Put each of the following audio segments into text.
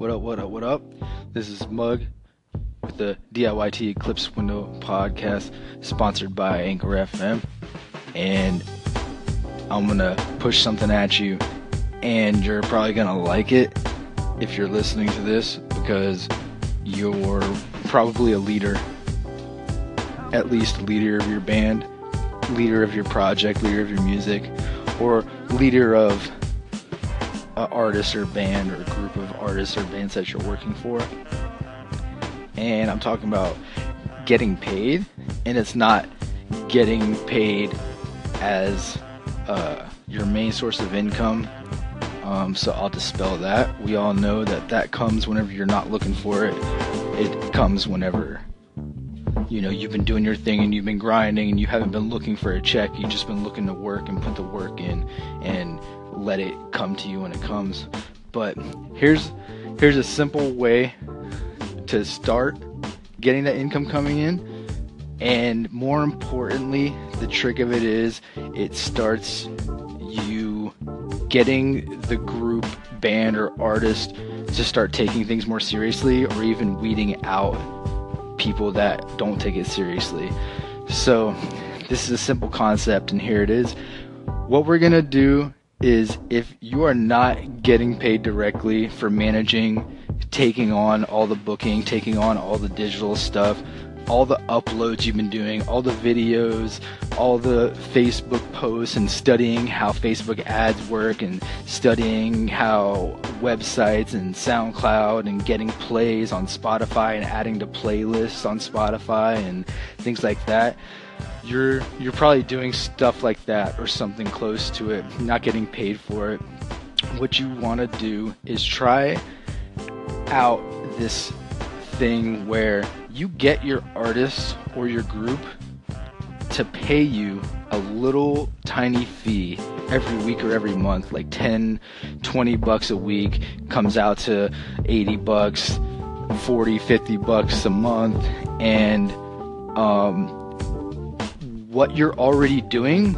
What up, what up, what up? This is Mug with the DIYT Eclipse Window podcast sponsored by Anchor FM. And I'm gonna push something at you, and you're probably gonna like it if you're listening to this because you're probably a leader, at least leader of your band, leader of your project, leader of your music, or leader of artist or band or group of artists or bands that you're working for. And I'm talking about getting paid, and it's not getting paid as uh, your main source of income. Um, so I'll dispel that. We all know that that comes whenever you're not looking for it. It comes whenever you know you've been doing your thing and you've been grinding and you haven't been looking for a check. You've just been looking to work and put the work in and let it come to you when it comes. But here's here's a simple way to start getting that income coming in. And more importantly, the trick of it is it starts you getting the group, band, or artist to start taking things more seriously or even weeding out people that don't take it seriously. So, this is a simple concept, and here it is. What we're to do is if you are not getting paid directly for managing, taking on all the booking, taking on all the digital stuff, all the uploads you've been doing, all the videos, all the Facebook posts, and studying how Facebook ads work, and studying how websites and SoundCloud and getting plays on Spotify and adding to playlists on Spotify and things like that. You're you're probably doing stuff like that or something close to it, not getting paid for it. What you want to do is try out this thing where you get your artist or your group to pay you a little tiny fee every week or every month like 10 20 bucks a week comes out to 80 bucks 40 50 bucks a month and um, what you're already doing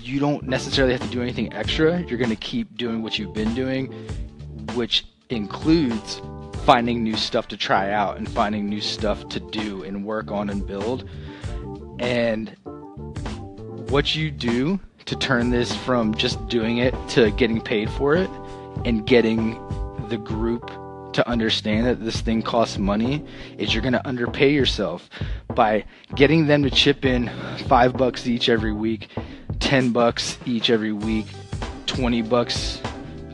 you don't necessarily have to do anything extra you're going to keep doing what you've been doing which includes finding new stuff to try out and finding new stuff to do and work on and build. And what you do to turn this from just doing it to getting paid for it and getting the group to understand that this thing costs money is you're going to underpay yourself by getting them to chip in 5 bucks each every week, 10 bucks each every week, 20 bucks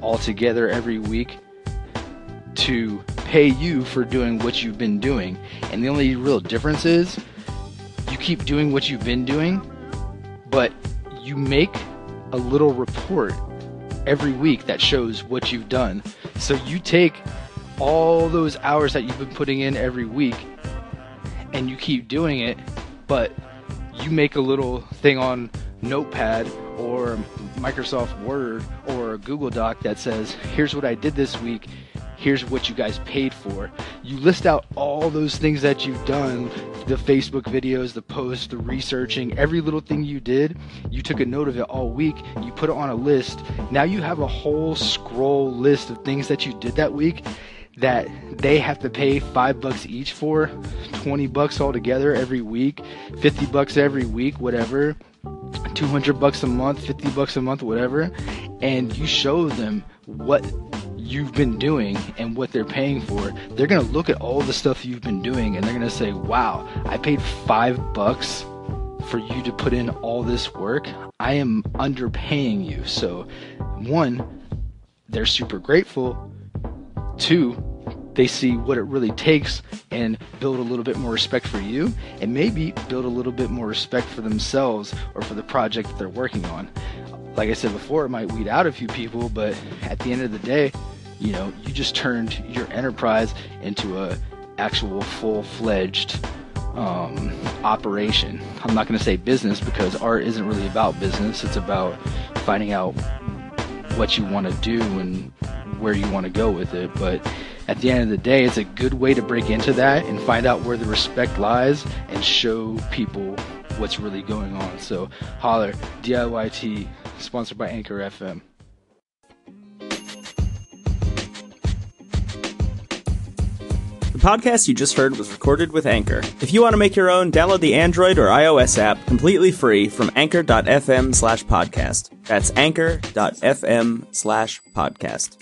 altogether every week to pay you for doing what you've been doing. And the only real difference is you keep doing what you've been doing, but you make a little report every week that shows what you've done. So you take all those hours that you've been putting in every week and you keep doing it, but you make a little thing on Notepad or Microsoft Word or Google Doc that says, here's what I did this week here's what you guys paid for. You list out all those things that you've done the Facebook videos, the posts, the researching, every little thing you did. You took a note of it all week, you put it on a list. Now you have a whole scroll list of things that you did that week that they have to pay five bucks each for, 20 bucks altogether every week, 50 bucks every week, whatever. 200 bucks a month, 50 bucks a month, whatever, and you show them what you've been doing and what they're paying for, they're going to look at all the stuff you've been doing and they're going to say, wow, I paid five bucks for you to put in all this work. I am underpaying you. So, one, they're super grateful. Two, they see what it really takes and build a little bit more respect for you and maybe build a little bit more respect for themselves or for the project that they're working on. Like I said before, it might weed out a few people, but at the end of the day, you know, you just turned your enterprise into a actual full-fledged um, operation. I'm not going to say business because art isn't really about business. It's about finding out what you want to do and where you want to go with it. But at the end of the day, it's a good way to break into that and find out where the respect lies and show people what's really going on. So holler, DIYT, sponsored by Anchor FM. The podcast you just heard was recorded with Anchor. If you want to make your own, download the Android or iOS app completely free from anchor.fm slash podcast. That's anchor.fm slash podcast.